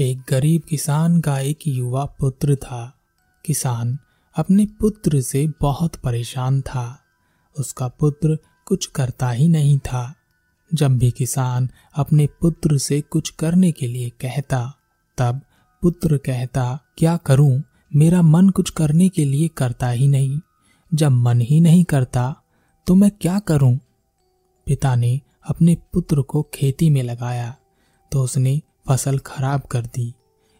एक गरीब किसान का एक युवा पुत्र था। किसान अपने पुत्र से बहुत परेशान था। उसका पुत्र कुछ करता ही नहीं था। जब भी किसान अपने पुत्र से कुछ करने के लिए कहता, तब पुत्र कहता, क्या करूँ? मेरा मन कुछ करने के लिए करता ही नहीं। जब मन ही नहीं करता तो मैं क्या करूँ? पिता ने अपने पुत्र को खेती में लगाया। तो उसने फ़सल खराब कर दी।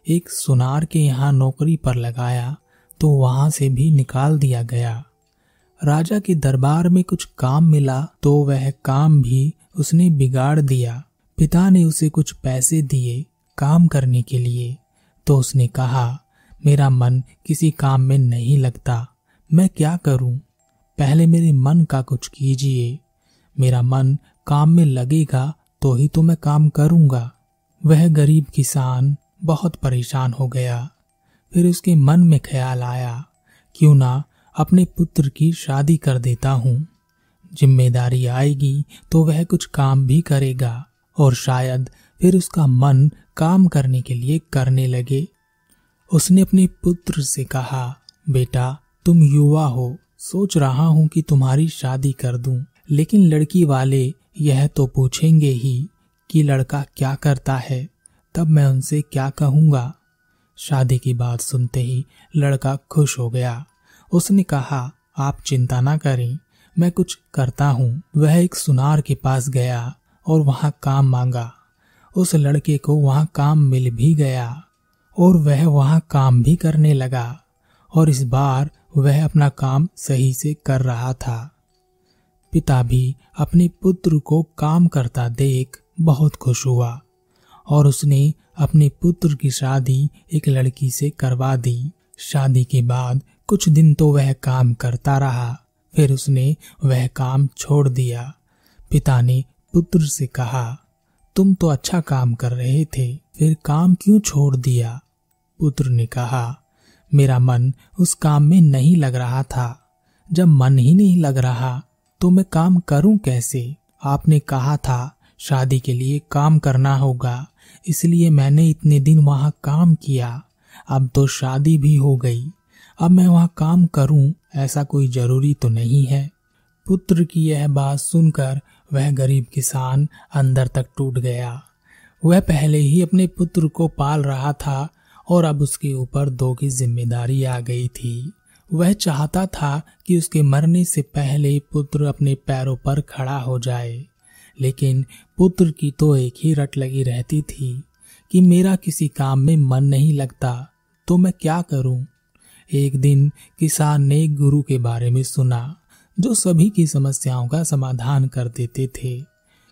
एक सुनार के यहाँ नौकरी पर लगाया तो वहाँ से भी निकाल दिया गया। राजा के दरबार में कुछ काम मिला तो वह काम भी उसने बिगाड़ दिया। पिता ने उसे कुछ पैसे दिए काम करने के लिए। तो उसने कहा, मेरा मन किसी काम में नहीं लगता। मैं क्या करूँ? पहले मेरे मन का कुछ कीजिए। मेरा मन काम में लगेगा तो ही तो मैं काम करूँगा। वह गरीब किसान बहुत परेशान हो गया। फिर उसके मन में ख्याल आया, क्यों ना अपने पुत्र की शादी कर देता हूँ। ज़िम्मेदारी आएगी तो वह कुछ काम भी करेगा, और शायद फिर उसका मन काम करने के लिए करने लगे। उसने अपने पुत्र से कहा, बेटा, तुम युवा हो, सोच रहा हूँ कि तुम्हारी शादी कर दूँ, लेकिन लड़की वाले यह तो पूछेंगे ही कि लड़का क्या करता है, तब मैं उनसे क्या कहूँगा? शादी की बात सुनते ही लड़का खुश हो गया। उसने कहा, आप चिंता ना करें, मैं कुछ करता हूँ। वह एक सुनार के पास गया और वहाँ काम मांगा। उस लड़के को वहाँ काम मिल भी गया और वह वहाँ काम भी करने लगा और इस बार वह अपना काम सही से कर रहा था। पिता भी अपने पुत्र को काम करता देख बहुत खुश हुआ और उसने अपने पुत्र की शादी एक लड़की से करवा दी। शादी के बाद कुछ दिन तो वह काम करता रहा, फिर उसने वह काम छोड़ दिया। पिता ने पुत्र से कहा, तुम तो अच्छा काम कर रहे थे, फिर काम क्यों छोड़ दिया? पुत्र ने कहा, मेरा मन उस काम में नहीं लग रहा था। जब मन ही नहीं लग रहा तो मैं काम करूँ कैसे? आपने कहा था शादी के लिए काम करना होगा, इसलिए मैंने इतने दिन वहाँ काम किया। अब तो शादी भी हो गई। अब मैं वहाँ काम करूँ, ऐसा कोई ज़रूरी तो नहीं है। पुत्र की यह बात सुनकर वह गरीब किसान अंदर तक टूट गया। वह पहले ही अपने पुत्र को पाल रहा था और अब उसके ऊपर दो की ज़िम्मेदारी आ गई थी। वह चाहता था कि उसके मरने से पहले पुत्र अपने पैरों पर खड़ा हो जाए। लेकिन पुत्र की तो एक ही रट लगी रहती थी कि मेरा किसी काम में मन नहीं लगता तो मैं क्या करूँ? एक दिन किसान ने गुरु के बारे में सुना, जो सभी की समस्याओं का समाधान कर देते थे।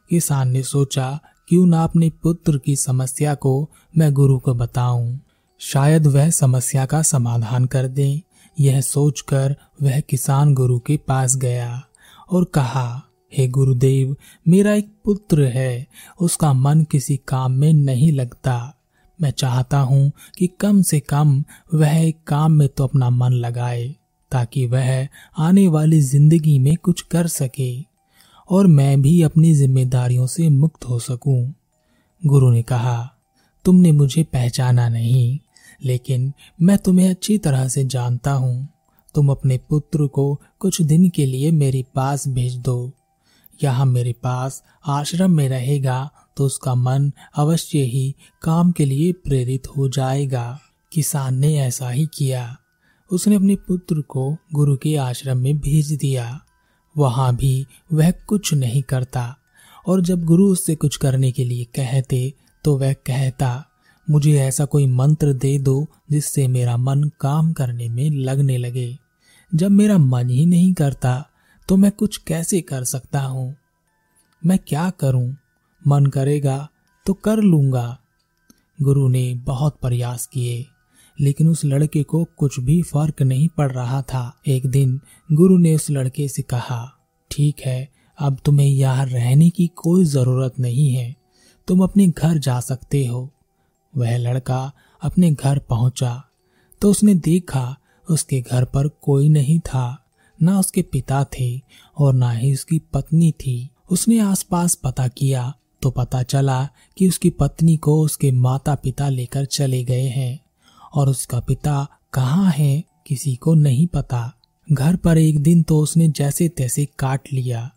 किसान ने सोचा, क्यों ना अपने पुत्र की समस्या को मैं गुरु को बताऊँ। शायद वह समस्या का समाधान कर दे, यह सोचकर वह किसान गुरु के पास गया और कहा हे गुरुदेव, मेरा एक पुत्र है, उसका मन किसी काम में नहीं लगता मैं चाहता हूँ कि कम से कम वह एक काम में तो अपना मन लगाए, ताकि वह आने वाली ज़िंदगी में कुछ कर सके, और मैं भी अपनी जिम्मेदारियों से मुक्त हो सकूँ। गुरु ने कहा, तुमने मुझे पहचाना नहीं, लेकिन मैं तुम्हें अच्छी तरह से जानता हूँ तुम अपने पुत्र को कुछ दिन के लिए मेरे पास भेज दो यहाँ मेरे पास आश्रम में रहेगा तो उसका मन अवश्य ही काम के लिए प्रेरित हो जाएगा। किसान ने ऐसा ही किया। उसने अपने पुत्र को गुरु के आश्रम में भेज दिया। वहाँ भी वह कुछ नहीं करता। और जब गुरु उससे कुछ करने के लिए कहते तो वह कहता, मुझे ऐसा कोई मंत्र दे दो, जिससे मेरा मन काम करने में लगने लगे। जब मेरा मन ही नहीं करता तो मैं कुछ कैसे कर सकता हूँ? मैं क्या करूँ? मन करेगा तो कर लूँगा। गुरु ने बहुत प्रयास किए, लेकिन उस लड़के को कुछ भी फ़र्क नहीं पड़ रहा था। एक दिन गुरु ने उस लड़के से कहा, ठीक है, अब तुम्हें यहाँ रहने की कोई ज़रूरत नहीं है। तुम अपने घर जा सकते हो। वह लड़का अपने घर पहुँचा तो उसने देखा उसके घर पर कोई नहीं था। ना उसके पिता थे और ना ही उसकी पत्नी थी। उसने आसपास पता किया तो पता चला कि उसकी पत्नी को उसके माता पिता लेकर चले गए हैं। और उसका पिता कहाँ है, किसी को नहीं पता। घर पर एक दिन तो उसने जैसे तैसे काट लिया,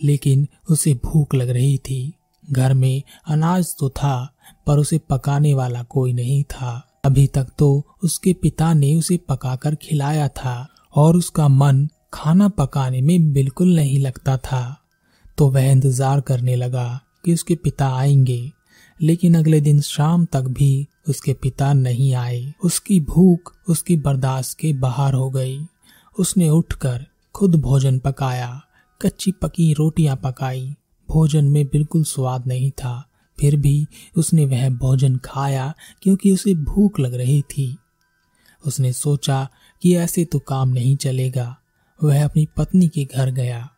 लेकिन उसे भूख लग रही थी। घर में अनाज तो था, पर उसे पकाने वाला कोई नहीं था। अभी तक तो उसके पिता ने उसे पकाकर खिलाया था, और उसका मन खाना पकाने में बिल्कुल नहीं लगता था। तो वह इंतज़ार करने लगा कि उसके पिता आएँगे, लेकिन अगले दिन शाम तक भी उसके पिता नहीं आए। उसकी भूख उसकी बर्दाश्त के बाहर हो गई। उसने उठकर खुद भोजन पकाया, कच्ची पकी रोटियाँ पकाई। भोजन में बिल्कुल स्वाद नहीं था। फिर भी उसने वह भोजन खाया क्योंकि उसे भूख लग रही थी। उसने सोचा कि ऐसे तो काम नहीं चलेगा। वह अपनी पत्नी के घर गया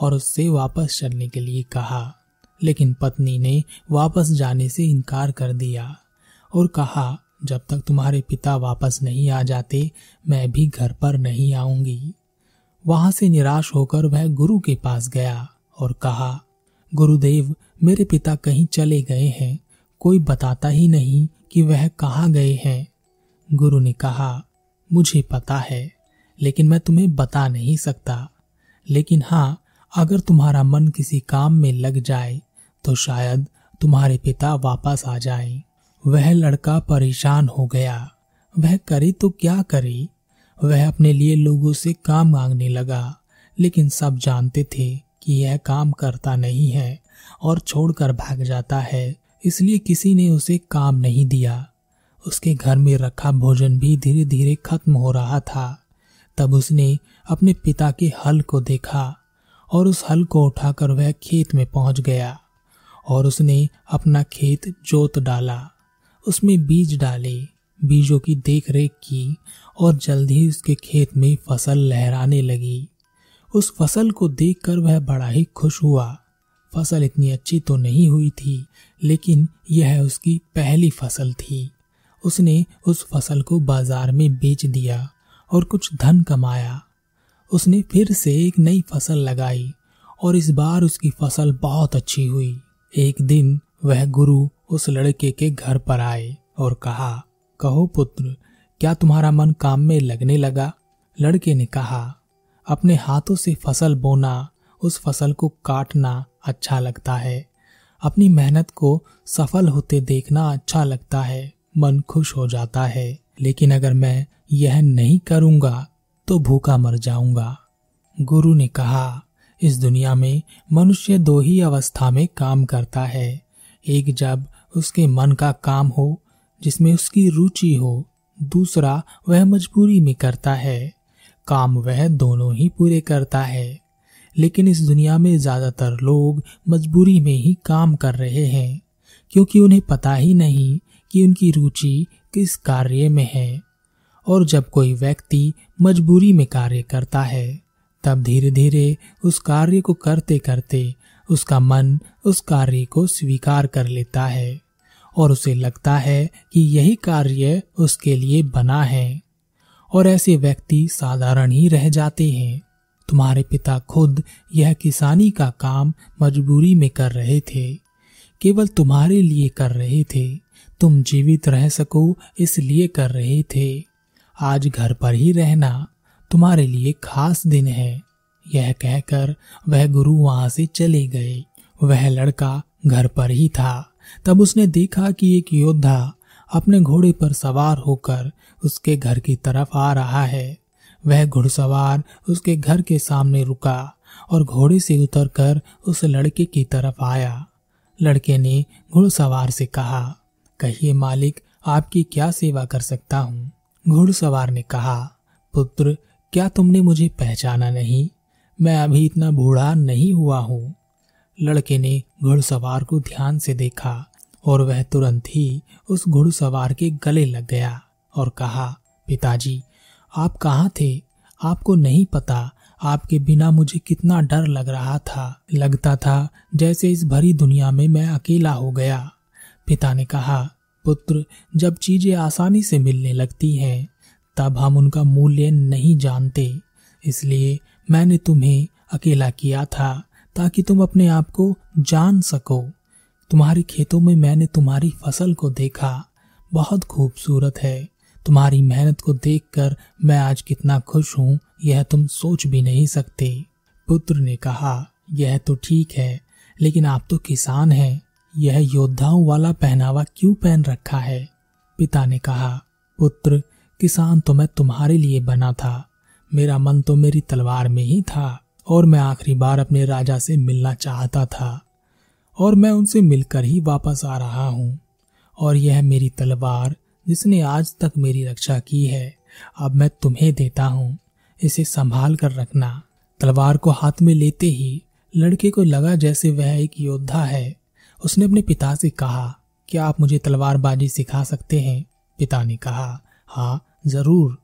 और उससे वापस चलने के लिए कहा। लेकिन पत्नी ने वापस जाने से इनकार कर दिया और कहा, जब तक तुम्हारे पिता वापस नहीं आ जाते, मैं भी घर पर नहीं आऊँगी वहाँ से निराश होकर वह गुरु के पास गया और कहा, गुरुदेव, मेरे पिता कहीं चले गए हैं। कोई बताता ही नहीं कि वह कहाँ गए हैं गुरु ने कहा, मुझे पता है। लेकिन मैं तुम्हें बता नहीं सकता। लेकिन हाँ अगर तुम्हारा मन किसी काम में लग जाए तो शायद तुम्हारे पिता वापस आ जाए। वह लड़का परेशान हो गया। वह करे तो क्या करे? वह अपने लिए लोगों से काम मांगने लगा, लेकिन सब जानते थे कि यह काम करता नहीं है और छोड़कर भाग जाता है, इसलिए किसी ने उसे काम नहीं दिया। उसके घर में रखा भोजन भी धीरे धीरे खत्म हो रहा था। तब उसने अपने पिता के हल को देखा और उस हल को उठाकर वह खेत में पहुँच गया और उसने अपना खेत जोत डाला, उसमें बीज डाले, बीजों की देख रेख की और जल्द ही उसके खेत में फ़सल लहराने लगी। उस फ़सल को देखकर वह बड़ा ही खुश हुआ। फ़सल इतनी अच्छी तो नहीं हुई थी, लेकिन यह उसकी पहली फ़सल थी। उसने उस फ़सल को बाज़ार में बेच दिया। और कुछ धन कमाया। उसने फिर से एक नई फ़सल लगाई और इस बार उसकी फ़सल बहुत अच्छी हुई। एक दिन वह गुरु उस लड़के के घर पर आए और कहा, कहो पुत्र, क्या तुम्हारा मन काम में लगने लगा? लड़के ने कहा, अपने हाथों से फ़सल बोना, उस फ़सल को काटना अच्छा लगता है। अपनी मेहनत को सफल होते देखना अच्छा लगता है। मन खुश हो जाता है। लेकिन अगर मैं यह नहीं करूँगा तो भूखा मर जाऊँगा। गुरु ने कहा, इस दुनिया में मनुष्य दो ही अवस्था में काम करता है। एक जब उसके मन का काम हो, जिसमें उसकी रुचि हो, दूसरा वह मजबूरी में करता है। काम वह दोनों ही पूरे करता है। लेकिन इस दुनिया में ज़्यादातर लोग मजबूरी में ही काम कर रहे हैं, क्योंकि उन्हें पता ही नहीं कि उनकी रुचि किस कार्य में है। और जब कोई व्यक्ति मजबूरी में कार्य करता है, तब धीरे धीरे उस कार्य को करते करते उसका मन उस कार्य को स्वीकार कर लेता है और उसे लगता है कि यही कार्य उसके लिए बना है। और ऐसे व्यक्ति साधारण ही रह जाते हैं। तुम्हारे पिता खुद यह किसानी का काम मजबूरी में कर रहे थे। केवल तुम्हारे लिए कर रहे थे। तुम जीवित रह सको इसलिए कर रहे थे। आज घर पर ही रहना तुम्हारे लिए खास दिन है। यह कहकर वह गुरु वहाँ से चले गए। वह लड़का घर पर ही था। तब उसने देखा कि एक योद्धा अपने घोड़े पर सवार होकर उसके घर की तरफ़ आ रहा है। वह घुड़सवार उसके घर के सामने रुका और घोड़े से उतरकर उस लड़के की तरफ़ आया। लड़के ने घुड़सवार से कहा, कहिए मालिक, आपकी क्या सेवा कर सकता हूँ? घुड़सवार ने कहा, पुत्र, क्या तुमने मुझे पहचाना नहीं? मैं अभी इतना बूढ़ा नहीं हुआ हूँ। लड़के ने घुड़सवार को ध्यान से देखा और वह तुरंत ही उस घुड़सवार के गले लग गया और कहा, पिताजी, आप कहाँ थे? आपको नहीं पता, आपके बिना मुझे कितना डर लग रहा था। लगता था जैसे इस भरी दुनिया में मैं अकेला हो गया। पिता ने कहा पुत्र जब चीज़ें आसानी से मिलने लगती हैं, तब हम उनका मूल्य नहीं जानते। इसलिए मैंने तुम्हें अकेला किया था ताकि तुम अपने आप को जान सको। तुम्हारे खेतों में मैंने तुम्हारी फ़सल को देखा। बहुत खूबसूरत है। तुम्हारी मेहनत को देखकर मैं आज कितना खुश हूँ, यह तुम सोच भी नहीं सकते। पुत्र ने कहा, यह तो ठीक है, लेकिन आप तो किसान हैं। यह योद्धाओं वाला पहनावा क्यों पहन रखा है? पिता ने कहा, पुत्र, किसान तो मैं तुम्हारे लिए बना था। मेरा मन तो मेरी तलवार में ही था, और मैं आखिरी बार अपने राजा से मिलना चाहता था, और मैं उनसे मिलकर ही वापस आ रहा हूँ। और यह मेरी तलवार जिसने आज तक मेरी रक्षा की है, अब मैं तुम्हें देता हूँ। इसे संभाल कर रखना। तलवार को हाथ में लेते ही लड़के को लगा जैसे वह एक योद्धा है। उसने अपने पिता से कहा, क्या आप मुझे तलवारबाजी सिखा सकते हैं? पिता ने कहा हाँ ज़रूर।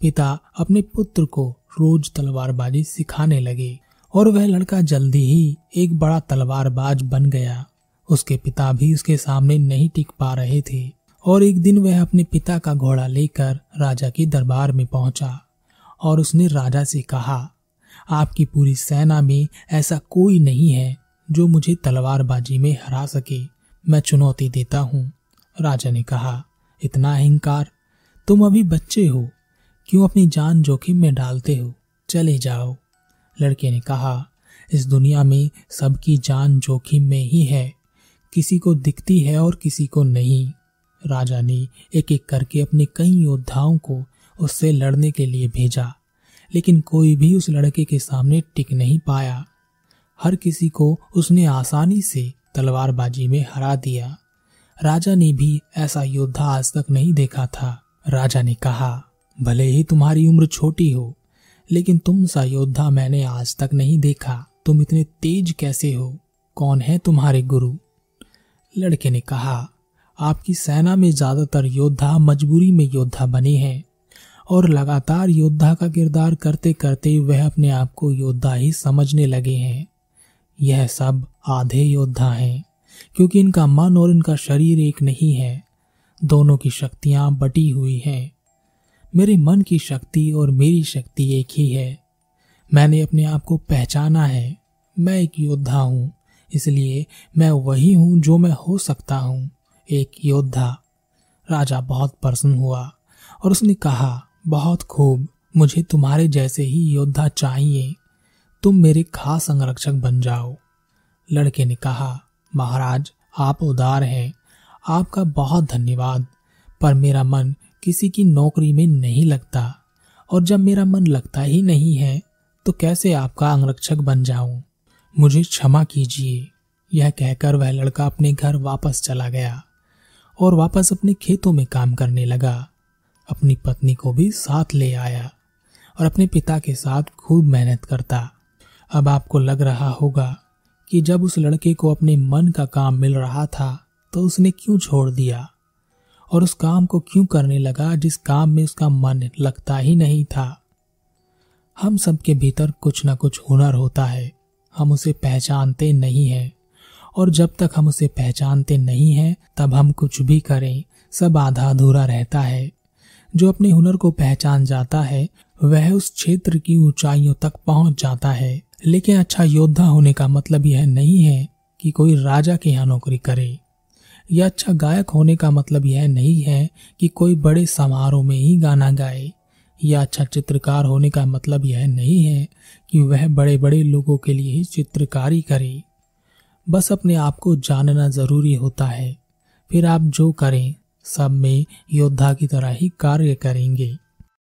पिता अपने पुत्र को रोज तलवारबाजी सिखाने लगे और वह लड़का जल्दी ही एक बड़ा तलवारबाज बन गया। उसके पिता भी उसके सामने नहीं टिक पा रहे थे और एक दिन वह अपने पिता का घोड़ा लेकर राजा के दरबार में पहुँचा और उसने राजा से कहा, आपकी पूरी सेना में ऐसा कोई नहीं है। जो मुझे तलवारबाजी में हरा सके, मैं चुनौती देता हूँ। राजा ने कहा, इतना अहंकार? तुम अभी बच्चे हो। क्यों अपनी जान जोखिम में डालते हो? चले जाओ। लड़के ने कहा, इस दुनिया में सबकी जान जोखिम में ही है। किसी को दिखती है और किसी को नहीं। राजा ने एक एक करके अपने कई योद्धाओं को उससे लड़ने के लिए भेजा, लेकिन कोई भी उस लड़के के सामने टिक नहीं पाया। हर किसी को उसने आसानी से तलवारबाजी में हरा दिया। राजा ने भी ऐसा योद्धा आज तक नहीं देखा था। राजा ने कहा, भले ही तुम्हारी उम्र छोटी हो, लेकिन तुम सा योद्धा मैंने आज तक नहीं देखा। तुम इतने तेज कैसे हो? कौन है तुम्हारे गुरु? लड़के ने कहा, आपकी सेना में ज़्यादातर योद्धा मजबूरी में योद्धा बने हैं, और लगातार योद्धा का किरदार करते करते वह अपने आप को योद्धा ही समझने लगे हैं। यह सब आधे योद्धा हैं, क्योंकि इनका मन और इनका शरीर एक नहीं है। दोनों की शक्तियाँ बटी हुई हैं। मेरे मन की शक्ति और मेरी शक्ति एक ही है। मैंने अपने आप को पहचाना है। मैं एक योद्धा हूँ, इसलिए मैं वही हूँ जो मैं हो सकता हूँ। एक योद्धा। राजा बहुत प्रसन्न हुआ और उसने कहा, बहुत खूब, मुझे तुम्हारे जैसे ही योद्धा चाहिए। तुम मेरे खास संरक्षक बन जाओ। लड़के ने कहा, महाराज, आप उदार हैं। आपका बहुत धन्यवाद, पर मेरा मन किसी की नौकरी में नहीं लगता। और जब मेरा मन लगता ही नहीं है तो कैसे आपका अंगरक्षक बन जाऊँ? मुझे क्षमा कीजिए। यह कहकर वह लड़का अपने घर वापस चला गया और वापस अपने खेतों में काम करने लगा। अपनी पत्नी को भी साथ ले आया और अपने पिता के साथ खूब मेहनत करता। अब आपको लग रहा होगा कि जब उस लड़के को अपने मन का काम मिल रहा था तो उसने क्यों छोड़ दिया? और उस काम को क्यों करने लगा जिस काम में उसका मन लगता ही नहीं था? हम सबके भीतर कुछ ना कुछ हुनर होता है। हम उसे पहचानते नहीं हैं। और जब तक हम उसे पहचानते नहीं हैं, तब हम कुछ भी करें, सब आधा अधूरा रहता है। जो अपने हुनर को पहचान जाता है, वह उस क्षेत्र की ऊंचाइयों तक पहुँच जाता है। लेकिन अच्छा योद्धा होने का मतलब यह नहीं है कि कोई राजा के यहाँ नौकरी करे। या अच्छा गायक होने का मतलब यह नहीं है कि कोई बड़े समारोह में ही गाना गाए। या अच्छा चित्रकार होने का मतलब यह नहीं है कि वह बड़े बड़े लोगों के लिए ही चित्रकारी करे। बस अपने आप को जानना ज़रूरी होता है। फिर आप जो करें, सब में योद्धा की तरह ही कार्य करेंगे।